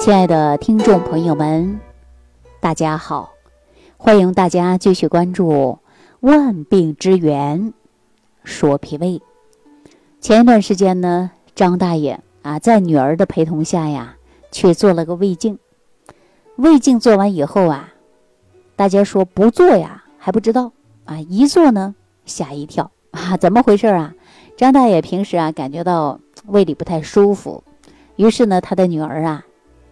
亲爱的听众朋友们，大家好！欢迎大家继续关注《万病之源说脾胃》。前一段时间呢，张大爷啊，在女儿的陪同下呀，去做了个胃镜。胃镜做完以后啊，大家说不做呀还不知道啊，一做呢吓一跳啊，怎么回事啊？张大爷平时啊感觉到胃里不太舒服，于是呢，他的女儿啊。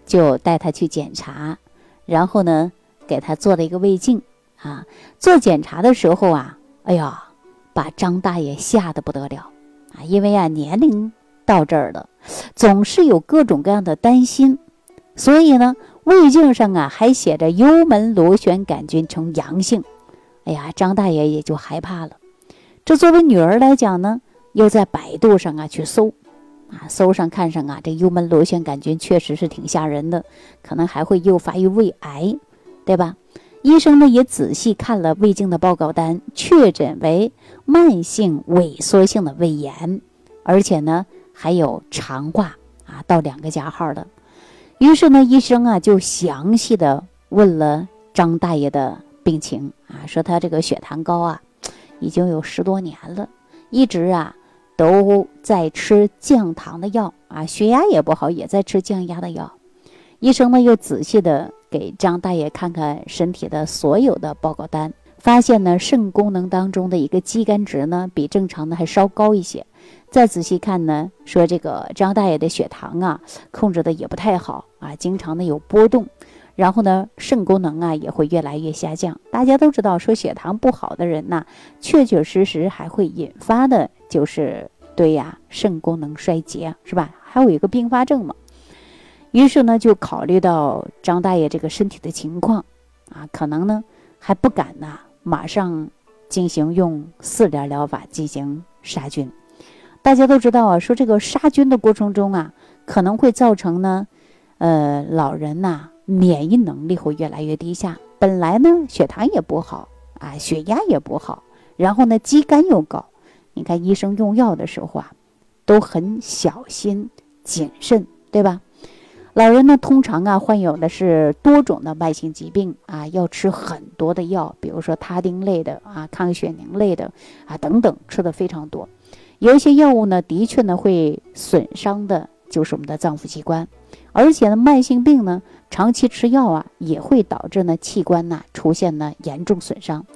就带他去检查，然后呢，给他做了一个胃镜啊。做检查的时候啊，哎呀，把张大爷吓得不得了啊！因为啊，年龄到这儿了，总是有各种各样的担心，所以呢，胃镜上啊还写着幽门螺旋杆菌呈阳性。哎呀，张大爷也就害怕了。这作为女儿来讲呢，又在百度上啊去搜。啊，搜上看上啊，这幽门螺旋杆菌确实是挺吓人的，可能还会诱发于胃癌，对吧？医生呢也仔细看了胃镜的报告单，确诊为慢性萎缩性的胃炎，而且呢还有肠化啊，到两个加号的。于是呢，医生啊就详细的问了张大爷的病情啊，说他这个血糖高啊，已经有十多年了，一直啊。都在吃降糖的药啊，血压也不好，也在吃降压的药。医生呢又仔细的给张大爷看看身体的所有的报告单，发现呢肾功能当中的一个肌酐值呢比正常的还稍高一些。再仔细看呢，说这个张大爷的血糖啊控制的也不太好啊，经常的有波动。然后呢，肾功能啊也会越来越下降。大家都知道，说血糖不好的人呐，确确实实还会引发的就是对呀，肾功能衰竭，是吧？还有一个并发症嘛。于是呢，就考虑到张大爷这个身体的情况啊，可能呢还不敢呢，马上进行用四联疗法进行杀菌。大家都知道啊，说这个杀菌的过程中啊，可能会造成呢，呃，老人呐。免疫能力会越来越低下，本来呢血糖也不好啊，血压也不好，然后呢肌酐又高，你看医生用药的时候啊，都很小心谨慎，对吧？老人呢通常啊患有的是多种的慢性疾病啊，要吃很多的药，比如说他汀类的啊、抗血凝类的啊等等，吃的非常多。有一些药物呢，的确呢会损伤的，就是我们的脏腑器官。而且呢，慢性病呢，长期吃药啊，也会导致呢器官呐出现呢严重损伤。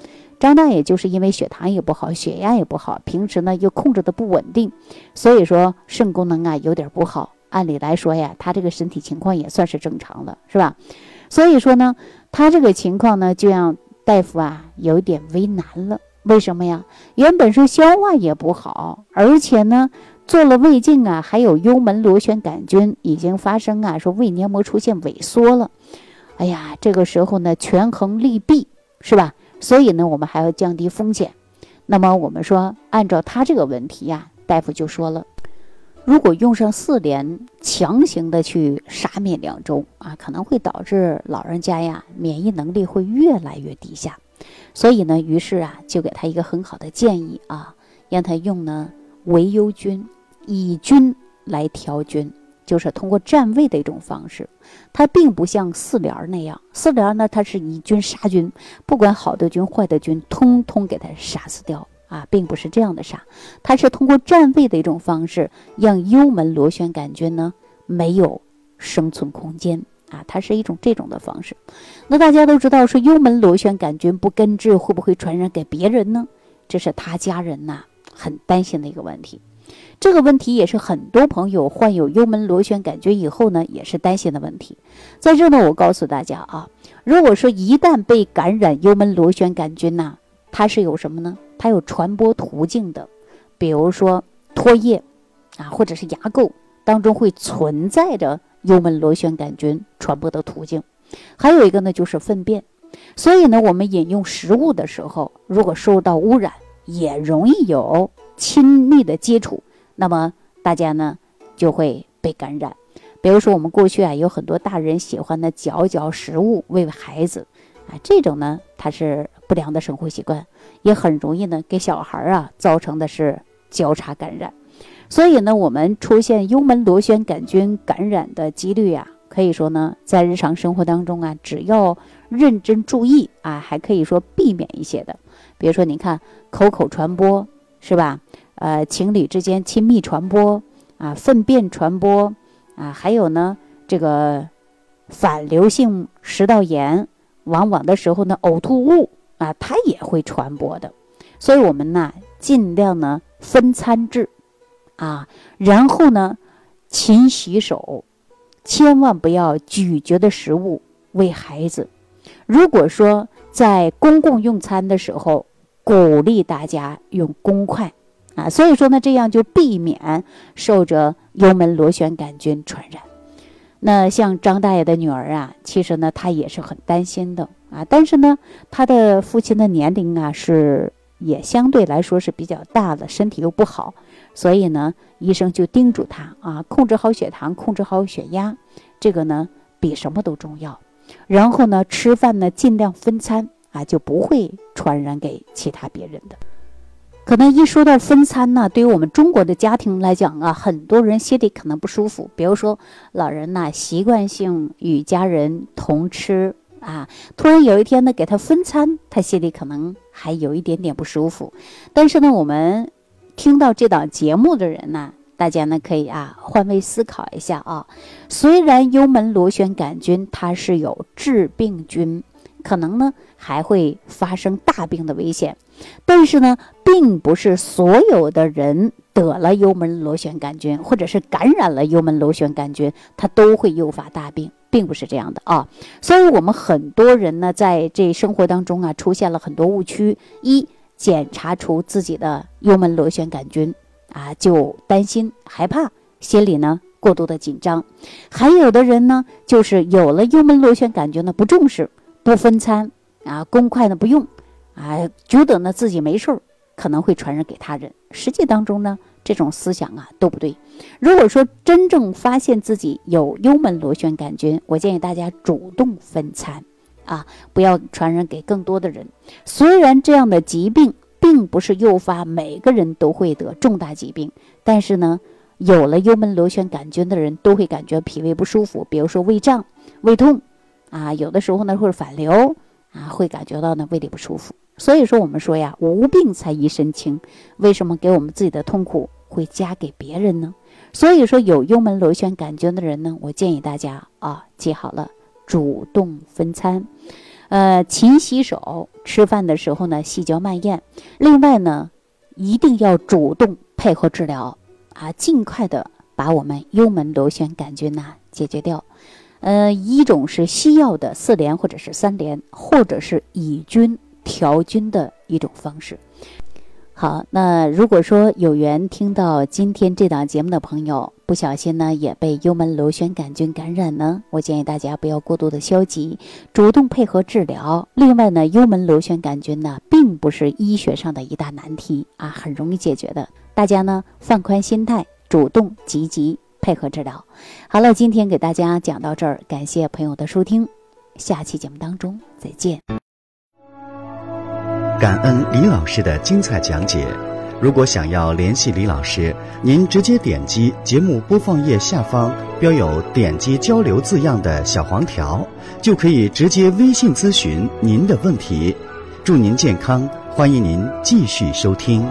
张大爷就是因为血糖也不好，血压也不好，平时呢又控制的不稳定，所以说肾功能啊有点不好。按理来说呀，他这个身体情况也算是正常的，是吧？所以说呢，他这个情况呢，就让大夫啊有点为难了。为什么呀？原本是消化也不好，而且呢。做了胃镜啊，还有幽门螺旋杆菌已经发生啊，说胃黏膜出现萎缩了。哎呀，这个时候呢，权衡利弊是吧？所以呢，我们还要降低风险。那么我们说，按照他这个问题呀，大夫就说了，如果用上四联，强行的去杀灭两周啊，可能会导致老人家呀免疫能力会越来越低下。所以呢，于是啊，就给他一个很好的建议啊，让他用呢。维优菌，以菌来调菌，就是通过占位的一种方式。它并不像四联那样，四联呢，它是以菌杀菌，不管好的菌坏的菌，通通给它杀死掉啊，并不是这样的杀。它是通过占位的一种方式，让幽门螺旋杆菌呢没有生存空间啊，它是一种这种的方式。那大家都知道，说幽门螺旋杆菌不根治，会不会传染给别人呢？这是他家人呐。很担心的一个问题，这个问题也是很多朋友患有幽门螺旋杆菌以后呢，也是担心的问题。在这呢，我告诉大家啊，如果说一旦被感染幽门螺旋杆菌呐，它是有什么呢？它有传播途径的，比如说唾液啊，或者是牙垢当中会存在着幽门螺旋杆菌传播的途径。还有一个呢，就是粪便。所以呢，我们饮用食物的时候，如果受到污染，也容易有亲密的接触，那么大家呢就会被感染。比如说，我们过去啊有很多大人喜欢的嚼嚼食物喂孩子，啊，这种呢它是不良的生活习惯，也很容易呢给小孩啊造成的是交叉感染。所以呢，我们出现幽门螺旋杆菌感染的几率啊，可以说呢，在日常生活当中啊，只要认真注意啊，还可以说避免一些的。比如说，你看口口传播是吧？呃，情侣之间亲密传播啊，粪便传播啊，还有呢，这个反流性食道炎，往往的时候呢，呕吐物啊，它也会传播的。所以，我们呢，尽量呢分餐制啊，然后呢，勤洗手，千万不要咀嚼的食物喂孩子。如果说在公共用餐的时候，鼓励大家用公筷。啊，所以说呢，这样就避免受着幽门螺旋杆菌传染。那像张大爷的女儿啊，其实呢，她也是很担心的啊。但是呢，她的父亲的年龄啊，是也相对来说是比较大的，身体又不好，所以呢，医生就叮嘱他啊，控制好血糖，控制好血压，这个呢，比什么都重要。然后呢，吃饭呢，尽量分餐啊，就不会传染给其他别人的。可能一说到分餐呢，对于我们中国的家庭来讲啊，很多人心里可能不舒服。比如说，老人呢习惯性与家人同吃啊，突然有一天呢给他分餐，他心里可能还有一点点不舒服。但是呢，我们听到这档节目的人呢，大家呢可以啊换位思考一下啊。虽然幽门螺旋杆菌它是有致病菌。可能呢还会发生大病的危险，但是呢，并不是所有的人得了幽门螺旋杆菌，或者是感染了幽门螺旋杆菌，它都会诱发大病，并不是这样的啊。所以，我们很多人呢，在这生活当中啊，出现了很多误区：一，检查出自己的幽门螺旋杆菌啊，就担心害怕，心里呢过度的紧张；还有的人呢，就是有了幽门螺旋杆菌呢，不重视。不分餐啊，公筷呢不用，啊，觉得呢自己没事儿，可能会传染给他人。实际当中呢，这种思想啊都不对。如果说真正发现自己有幽门螺旋杆菌，我建议大家主动分餐，啊，不要传染给更多的人。虽然这样的疾病并不是诱发每个人都会得重大疾病，但是呢，有了幽门螺旋杆菌的人都会感觉脾胃不舒服，比如说胃胀、胃痛。啊，有的时候呢会反流啊，会感觉到呢胃里不舒服。所以说我们说呀，无病才一身轻。为什么给我们自己的痛苦会加给别人呢？所以说有幽门螺旋杆菌的人呢，我建议大家啊，记好了，主动分餐，呃，勤洗手，吃饭的时候呢细嚼慢咽。另外呢，一定要主动配合治疗啊，尽快的把我们幽门螺旋杆菌呐解决掉。呃，一种是西药的四联或者是三联，或者是以菌调菌的一种方式。好，那如果说有缘听到今天这档节目的朋友，不小心呢也被幽门螺旋杆菌感染呢，我建议大家不要过度的消极，主动配合治疗。另外呢，幽门螺旋杆菌呢并不是医学上的一大难题啊，很容易解决的。大家呢放宽心态，主动积极。配合治疗，好了，今天给大家讲到这儿，感谢朋友的收听，下期节目当中再见。感恩李老师的精彩讲解。如果想要联系李老师，您直接点击节目播放页下方标有“点击交流”字样的小黄条，就可以直接微信咨询您的问题。祝您健康，欢迎您继续收听。